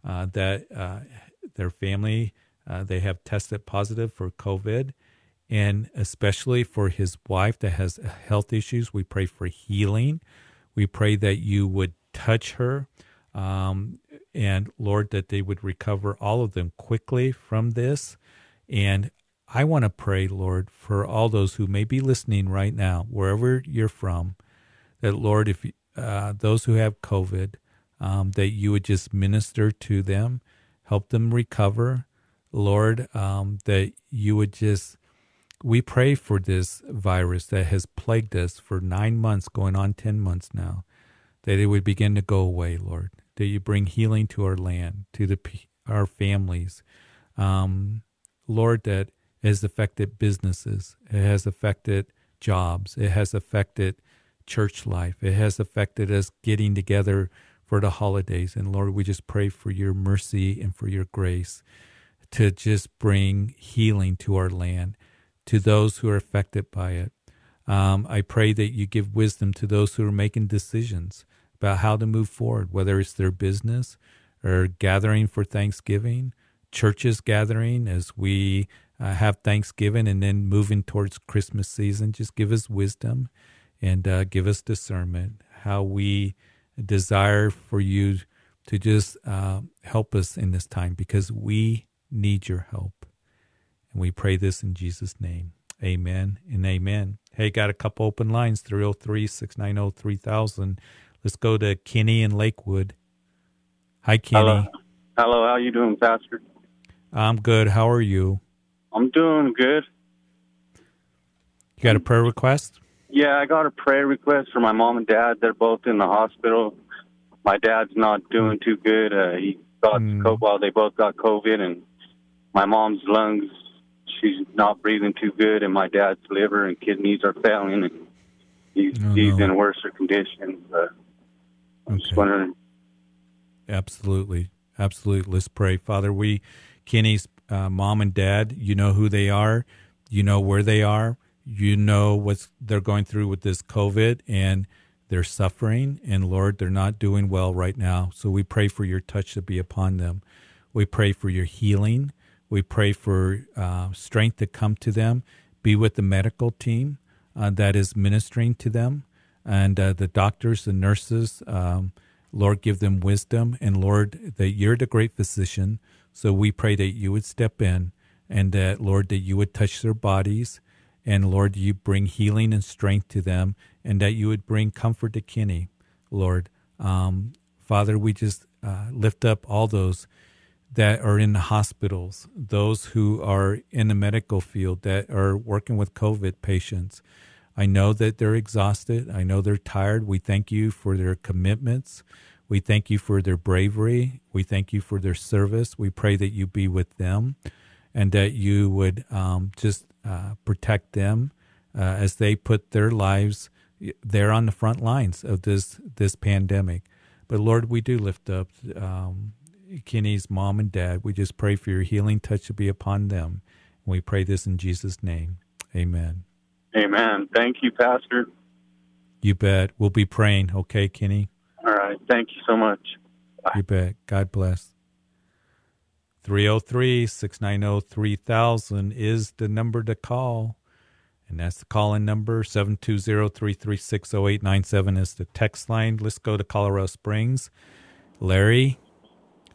uh, that uh, their family uh, they have tested positive for COVID, and especially for his wife that has health issues. We pray for healing. We pray that you would touch her, um, and Lord, that they would recover all of them quickly from this. And I want to pray, Lord, for all those who may be listening right now, wherever you're from, that Lord, if uh, those who have COVID, um, that you would just minister to them, help them recover. Lord, um, that you would just, we pray for this virus that has plagued us for nine months, going on 10 months now, that it would begin to go away, Lord, that you bring healing to our land, to the our families. Um, Lord, that has affected businesses, it has affected jobs, it has affected church life. It has affected us getting together for the holidays. And Lord, we just pray for your mercy and for your grace to just bring healing to our land, to those who are affected by it. Um, I pray that you give wisdom to those who are making decisions about how to move forward, whether it's their business or gathering for Thanksgiving, churches gathering as we uh, have Thanksgiving and then moving towards Christmas season. Just give us wisdom and uh, give us discernment how we desire for you to just uh, help us in this time because we need your help. And we pray this in Jesus' name. Amen and amen. Hey, got a couple open lines 303 690 3000. Let's go to Kenny in Lakewood. Hi, Kenny. Hello. Hello, how you doing, Pastor? I'm good. How are you? I'm doing good. You got a prayer request? Yeah, I got a prayer request for my mom and dad. They're both in the hospital. My dad's not doing too good. Uh, he got mm. COVID. Well, they both got COVID, and my mom's lungs. she's not breathing too good, and my dad's liver and kidneys are failing, and he's Oh, he's no. in worse condition. But Okay. Absolutely. Absolutely. Let's pray. Father, we, Kenny's uh, mom and dad, you know who they are. You know where they are. You know what they're going through with this COVID and they're suffering. And Lord, they're not doing well right now. So we pray for your touch to be upon them. We pray for your healing. We pray for uh, strength to come to them. Be with the medical team uh, that is ministering to them and uh, the doctors, the nurses. Um, Lord, give them wisdom. And Lord, that you're the great physician. So we pray that you would step in and that, Lord, that you would touch their bodies. And Lord, you bring healing and strength to them and that you would bring comfort to Kenny, Lord. Um, Father, we just uh, lift up all those that are in the hospitals, those who are in the medical field that are working with COVID patients. I know that they're exhausted. I know they're tired. We thank you for their commitments. We thank you for their bravery. We thank you for their service. We pray that you be with them and that you would um, just uh, protect them uh, as they put their lives there on the front lines of this this pandemic. But Lord, we do lift up um, Kenny's mom and dad. We just pray for your healing touch to be upon them. We pray this in Jesus' name. Amen. Amen. Thank you, Pastor. You bet. We'll be praying. Okay, Kenny? All right. Thank you so much. You bet. God bless. 303 690 3000 is the number to call. And that's the call in number. 720 336 0897 is the text line. Let's go to Colorado Springs. Larry.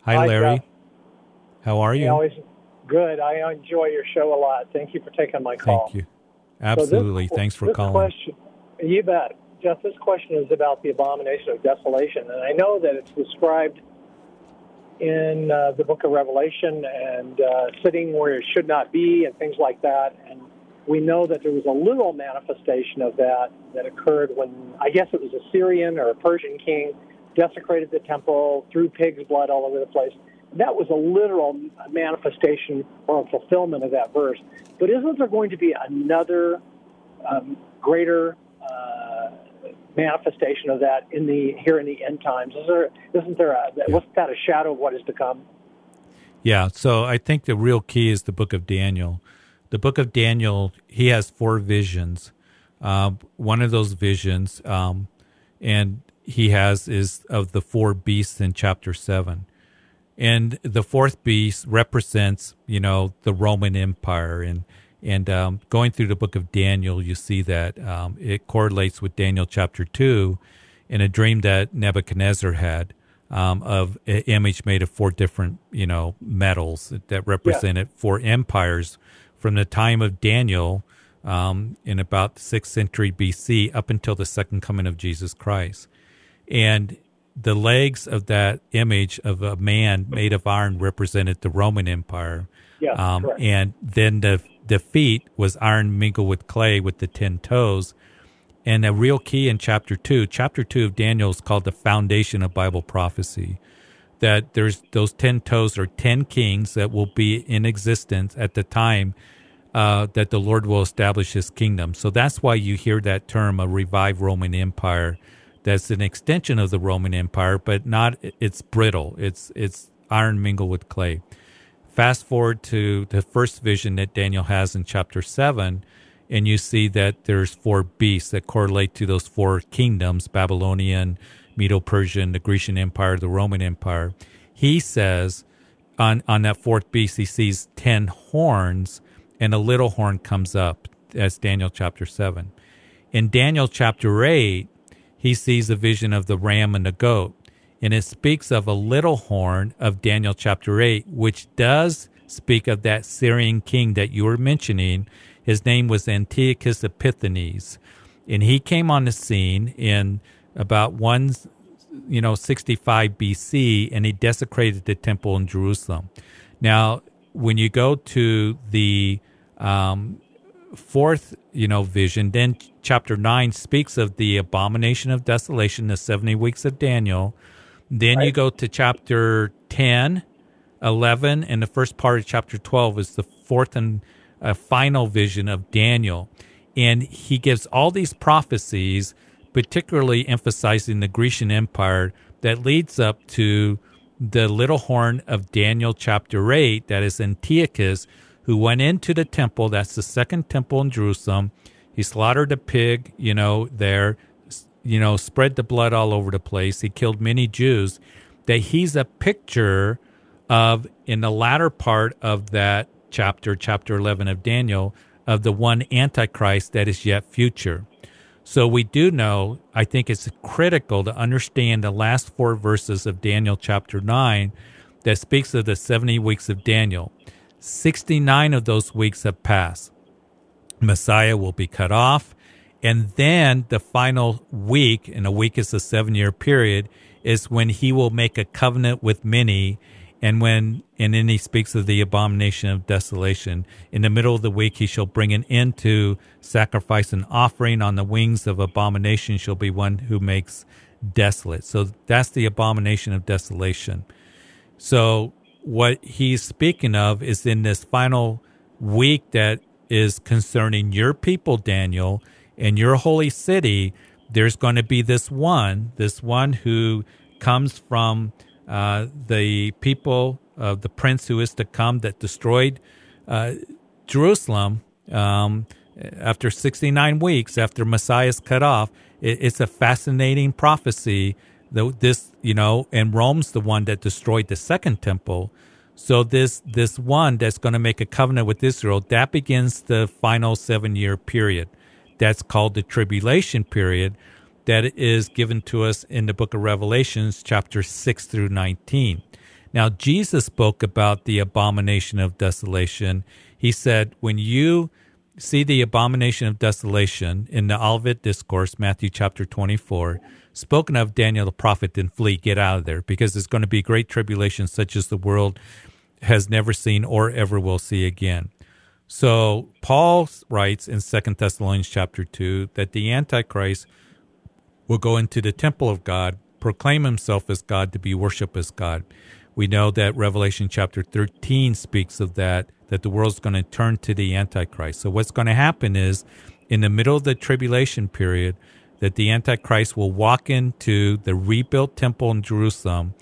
Hi, Hi, Larry. Jeff. How are Hey, you? always good. I enjoy your show a lot. Thank you for taking my call. Thank you. So Absolutely. this- Thanks for calling. Question, you bet. Jeff, this question is about the abomination of desolation. And I know that it's described in uh, the book of Revelation and uh, sitting where it should not be and things like that. And we know that there was a literal manifestation of that that occurred when, I guess it was a Syrian or a Persian king desecrated the temple, threw pig's blood all over the place. That was a literal manifestation or a fulfillment of that verse. But isn't there going to be another um, greater uh, manifestation of that in the here in the end times? Is there isn't there a, wasn't that a shadow of what is to come? Yeah, so I think the real key is the book of Daniel. The book of Daniel, he has four visions. Uh, one of those visions, um, and he has is of the four beasts in chapter seven. And the fourth beast represents, you know, the Roman Empire. And and um, going through the book of Daniel, you see that um, it correlates with Daniel chapter two, in a dream that Nebuchadnezzar had um, of an image made of four different, you know, metals that represented four empires from the time of Daniel um, in about the sixth century BC up until the second coming of Jesus Christ. And the legs of that image of a man made of iron represented the Roman Empire. Yeah, um, and then the the feet was iron mingled with clay with the ten toes. And a real key in chapter two, chapter two of Daniel is called the foundation of Bible prophecy. That there's those ten toes are ten kings that will be in existence at the time uh, that the Lord will establish His kingdom. So that's why you hear that term, a revived Roman Empire. That's an extension of the Roman Empire, but not. It's brittle. It's it's iron mingled with clay. Fast forward to the first vision that Daniel has in chapter seven, and you see that there's four beasts that correlate to those four kingdoms: Babylonian, Medo-Persian, the Grecian Empire, the Roman Empire. He says on on that fourth beast, he sees ten horns, and a little horn comes up. That's Daniel chapter seven. In Daniel chapter eight, he sees a vision of the ram and the goat. And it speaks of a little horn of Daniel chapter 8, which does speak of that Syrian king that you were mentioning. His name was Antiochus Epiphanes. And he came on the scene in about 1, you know, 65 BC, and he desecrated the temple in Jerusalem. Now, when you go to the um, fourth, you know, vision, then chapter 9 speaks of the abomination of desolation, the 70 weeks of Daniel. Then you go to chapter 10, 11, and the first part of chapter 12 is the fourth and a final vision of Daniel. And he gives all these prophecies, particularly emphasizing the Grecian Empire, that leads up to the little horn of Daniel chapter 8, that is Antiochus, who went into the temple. That's the second temple in Jerusalem. He slaughtered a pig, you know, there, you know, spread the blood all over the place. He killed many Jews. That he's a picture of, in the latter part of that chapter, chapter 11 of Daniel, of the one Antichrist that is yet future. So we do know, I think it's critical to understand the last four verses of Daniel chapter 9 that speaks of the 70 weeks of Daniel. 69 of those weeks have passed. Messiah will be cut off. And then the final week, and a week is a seven year period, is when he will make a covenant with many. And when, and then he speaks of the abomination of desolation. In the middle of the week, he shall bring an end to sacrifice and offering. On the wings of abomination shall be one who makes desolate. So that's the abomination of desolation. So what he's speaking of is in this final week that is concerning your people, Daniel, and your holy city. There's going to be this one, this one who comes from uh, the people of the prince who is to come that destroyed uh, Jerusalem um, after 69 weeks, after Messiah is cut off. It, it's a fascinating prophecy. This, you know, and Rome's the one that destroyed the second temple. So this this one that's going to make a covenant with Israel that begins the final seven year period. That's called the tribulation period. That is given to us in the book of Revelations, chapter six through nineteen. Now Jesus spoke about the abomination of desolation. He said, "When you see the abomination of desolation in the Olivet Discourse, Matthew chapter twenty-four." Spoken of Daniel the prophet, then flee, get out of there, because there's going to be great tribulation, such as the world has never seen or ever will see again. So Paul writes in Second Thessalonians chapter 2 that the Antichrist will go into the temple of God, proclaim himself as God to be worshiped as God. We know that Revelation chapter 13 speaks of that, that the world's going to turn to the Antichrist. So what's going to happen is in the middle of the tribulation period, that the Antichrist will walk into the rebuilt temple in Jerusalem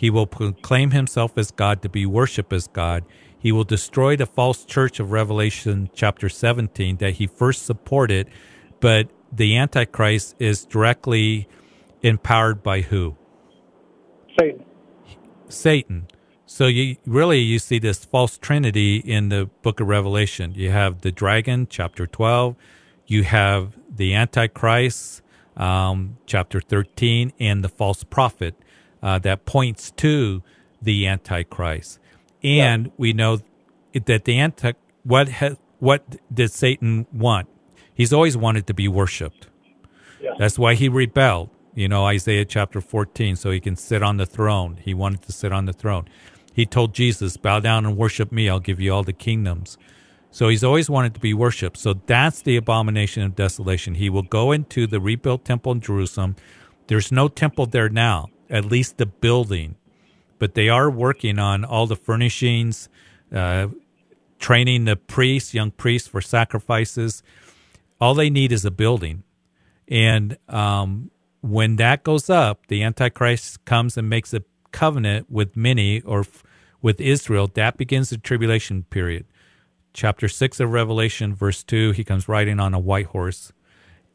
he will proclaim himself as God to be worshiped as God. He will destroy the false church of Revelation chapter 17 that he first supported, but the Antichrist is directly empowered by who? Satan. Satan. So you really you see this false trinity in the book of Revelation. You have the dragon, chapter 12. You have the Antichrist, um, chapter 13, and the false prophet uh, that points to the Antichrist. And yeah. we know that the anti what has, what did Satan want? He's always wanted to be worshipped. Yeah. That's why he rebelled. You know, Isaiah chapter 14, so he can sit on the throne. He wanted to sit on the throne. He told Jesus, Bow down and worship me, I'll give you all the kingdoms. So he's always wanted to be worshiped. So that's the abomination of desolation. He will go into the rebuilt temple in Jerusalem. There's no temple there now at least the building, but they are working on all the furnishings, uh, training the priests, young priests for sacrifices. All they need is a building. And um, when that goes up, the Antichrist comes and makes a covenant with many or f- with Israel. That begins the tribulation period. Chapter 6 of Revelation, verse 2, he comes riding on a white horse.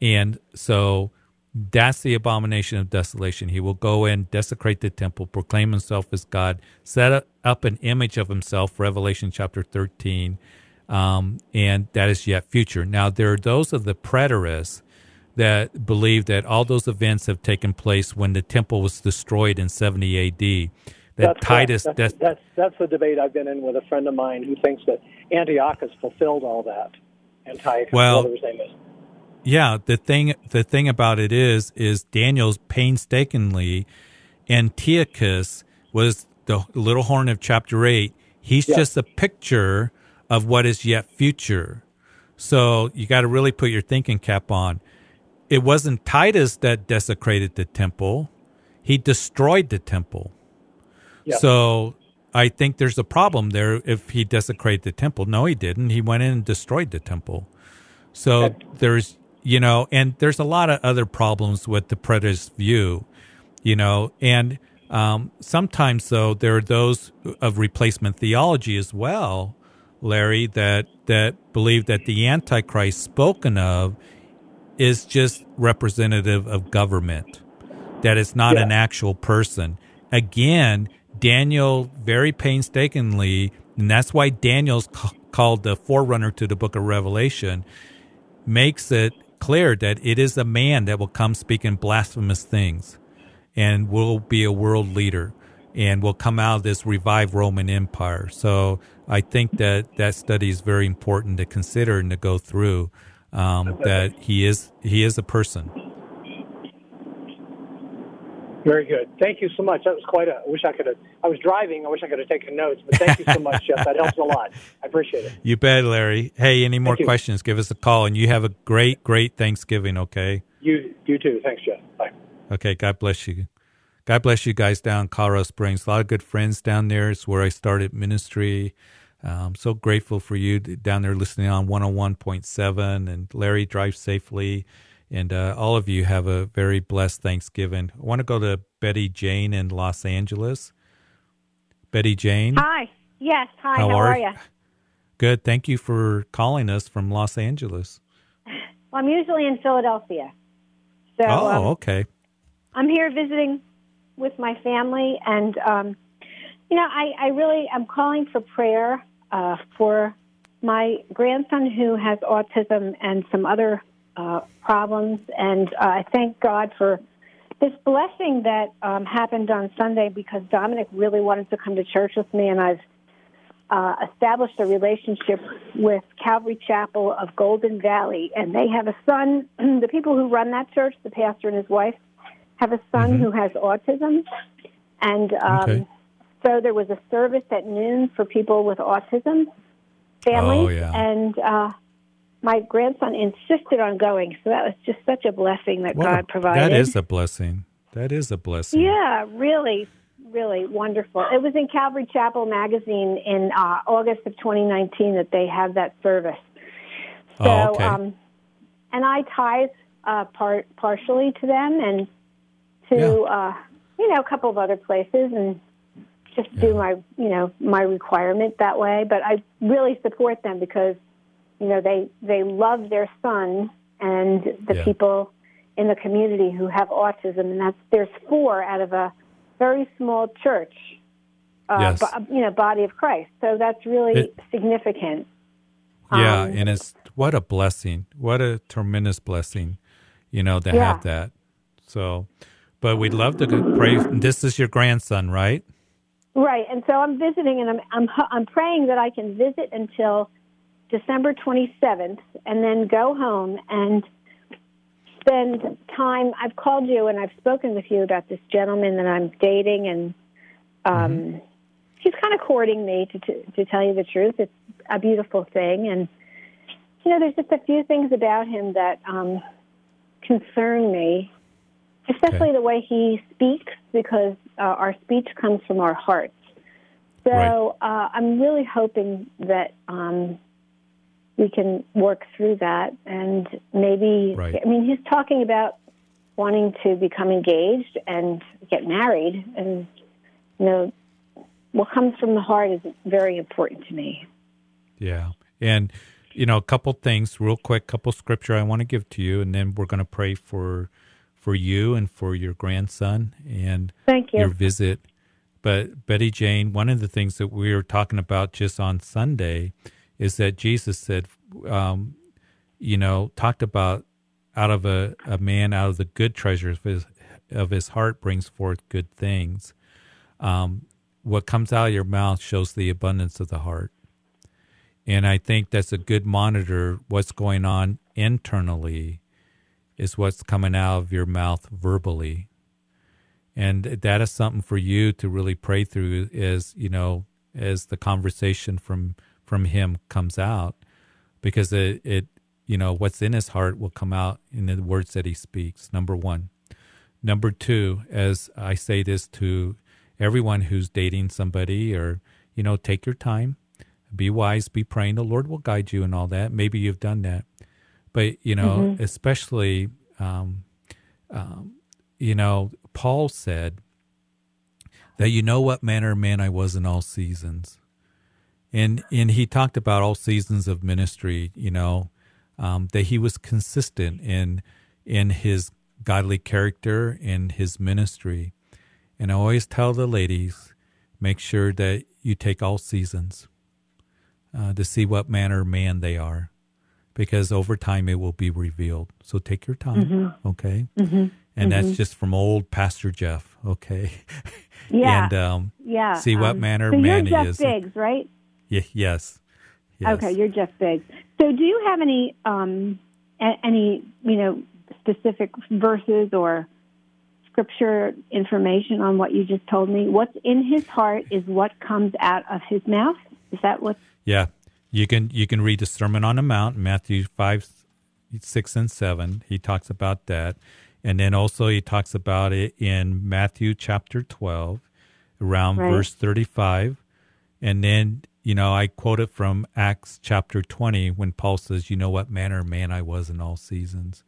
And so that's the abomination of desolation. He will go in, desecrate the temple, proclaim himself as God, set up an image of himself, Revelation chapter 13, um, and that is yet future. Now, there are those of the preterists that believe that all those events have taken place when the temple was destroyed in 70 AD. That that's Titus, that's, that's, that's, that's the debate I've been in with a friend of mine who thinks that Antiochus fulfilled all that. Antiochus, well, whatever his name is. Yeah, the thing the thing about it is is Daniel's painstakingly Antiochus was the little horn of chapter 8. He's just a picture of what is yet future. So you got to really put your thinking cap on. It wasn't Titus that desecrated the temple. He destroyed the temple. So I think there's a problem there if he desecrated the temple. No, he didn't. He went in and destroyed the temple. So there's, you know, and there's a lot of other problems with the preterist view, you know, and um, sometimes though there are those of replacement theology as well, Larry, that that believe that the Antichrist spoken of is just representative of government, that it's not Yeah. an actual person. Again, Daniel very painstakingly, and that's why Daniel's ca- called the forerunner to the book of Revelation, makes it clear that it is a man that will come speaking blasphemous things and will be a world leader and will come out of this revived Roman Empire. So I think that that study is very important to consider and to go through. Um, that he is he is a person. Very good. Thank you so much. That was quite a. I wish I could have. I was driving. I wish I could have taken notes. But thank you so much, Jeff. That helps a lot. I appreciate it. You bet, Larry. Hey, any more Thank you. questions? Give us a call, and you have a great, great Thanksgiving. Okay. You you too. Thanks, Jeff. Bye. Okay. God bless you. God bless you guys down in Colorado Springs. A lot of good friends down there. It's where I started ministry. Um, so grateful for you down there listening on 101.7. And Larry, drive safely. And uh, all of you have a very blessed Thanksgiving. I want to go to Betty Jane in Los Angeles. Betty Jane. Hi. Yes. Hi. How How, are are you? Good. Thank you for calling us from Los Angeles. [LAUGHS] Well, I'm usually in Philadelphia. So oh, um, okay. I'm here visiting with my family, and um, you know, I, I really am calling for prayer uh, for my grandson who has autism and some other uh, problems, and uh, I thank God for this blessing that um, happened on Sunday because Dominic really wanted to come to church with me, and I've uh, established a relationship with Calvary Chapel of Golden Valley, and they have a son. [CLEARS THROAT] the people who run that church, the pastor and his wife, have a son who has autism, and um, Okay. so there was a service at noon for people with autism families, Oh, yeah. and uh, my grandson insisted on going. So that was just such a blessing that God provided. that is a blessing. That is a blessing. Yeah, really, really wonderful. It was in Calvary Chapel magazine in uh, August of 2019 that they have that service. So, Oh, okay. um, and I tithe uh, part partially to them and to uh, you know a couple of other places and just do my you know my requirement that way. But I really support them because you know they they love their son and the Yeah. people in the community who have autism, and that's there's four out of a very small church, uh, Yes. bo- you know, body of Christ. So that's really It- significant. Yeah, Um, and it's what a blessing. What a tremendous blessing, you know, to Yeah. have that. So, but we'd love to pray. This is your grandson, right? Right, and so I'm visiting, and I'm I'm I'm praying that I can visit until December 27th, and then go home and spend time. I've called you and I've spoken with you about this gentleman that I'm dating, and um, he's kind of courting me to, to to tell you the truth. It's a beautiful thing, and you know, there's just a few things about him that um, concern me, especially the way he speaks, because uh, our speech comes from our hearts. So uh, I'm really hoping that um, we can work through that, and maybe. Right. I mean, he's talking about wanting to become engaged and get married, and you know, what comes from the heart is very important to me. Yeah. And, you know, a couple things real quick, couple scripture I want to give to you, and then we're going to pray for for you and for your grandson and Thank you. your visit. But Betty Jane, one of the things that we were talking about just on Sunday is that Jesus said, um, you know, talked about out of a, a man, out of the good treasures of his, of his heart brings forth good things. Um, what comes out of your mouth shows the abundance of the heart. And I think that's a good monitor. What's going on internally is what's coming out of your mouth verbally. And that is something for you to really pray through is, you know, as the conversation from from him comes out because it, it you know what's in his heart will come out in the words that he speaks number 1 number 2 as I say this to everyone who's dating somebody or, you know, take your time, be wise, be praying. The Lord will guide you and all that. Maybe you've done that. But, you know, mm-hmm. especially, um, um, you know, Paul said that you know what manner of man I was in all seasons. And, and he talked about all seasons of ministry, you know, um, that he was consistent in in his godly character in his ministry. And I always tell the ladies, make sure that you take all seasons uh, to see what manner of man they are, because over time it will be revealed. So take your time, mm-hmm. okay? Mm-hmm. And mm-hmm. that's just from old Pastor Jeff, okay? [LAUGHS] Yeah. and um, yeah. see what um, manner so man he is. Biggs, right? Yeah, yes. yes. Okay, you're Jeff Biggs. So do you have any um, any you know specific verses or scripture information on what you just told me? What's in his heart is what comes out of his mouth. Is that what? Yeah, you can you can read the Sermon on the Mount, Matthew five, six, and seven. He talks about that, and then also he talks about it in Matthew chapter twelve, around right. verse thirty-five, and then you know I quote it from Acts chapter twenty when Paul says, "You know what manner of man I was in all seasons."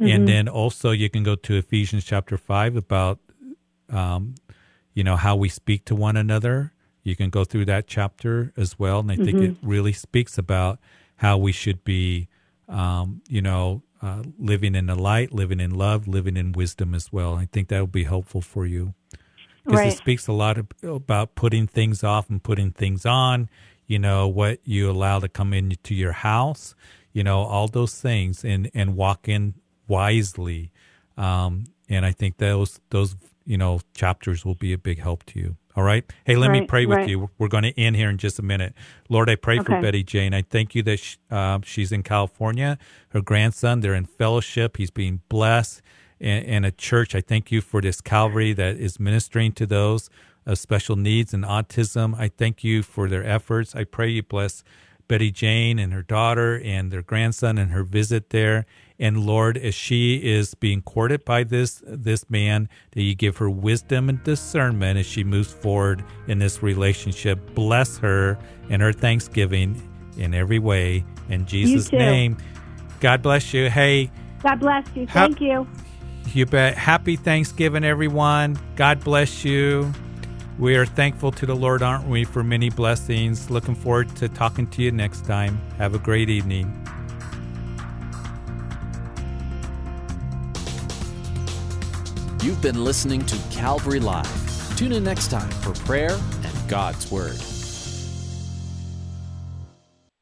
Mm-hmm. And then also you can go to Ephesians chapter 5 about, um, you know, how we speak to one another. You can go through that chapter as well. And I mm-hmm. think it really speaks about how we should be, um, you know, uh, living in the light, living in love, living in wisdom as well. I think that will be helpful for you because right. it speaks a lot of, about putting things off and putting things on. You know what you allow to come into your house. You know all those things, and and walk in wisely. Um, and I think those those you know chapters will be a big help to you. All right. Hey, let right, me pray with right. you. We're going to end here in just a minute. Lord, I pray okay. for Betty Jane. I thank you that she, uh, she's in California. Her grandson, they're in fellowship. He's being blessed in, in, a church. I thank you for this Calvary that is ministering to those of special needs and autism. I thank you for their efforts. I pray you bless Betty Jane and her daughter and their grandson and her visit there. And Lord, as she is being courted by this this man, that you give her wisdom and discernment as she moves forward in this relationship. Bless her and her Thanksgiving in every way. In Jesus' name. God bless you. Hey. God bless you. Thank ha- you. You bet. Happy Thanksgiving, everyone. God bless you. We are thankful to the Lord, aren't we, for many blessings. Looking forward to talking to you next time. Have a great evening. You've been listening to Calvary Live. Tune in next time for prayer and God's Word.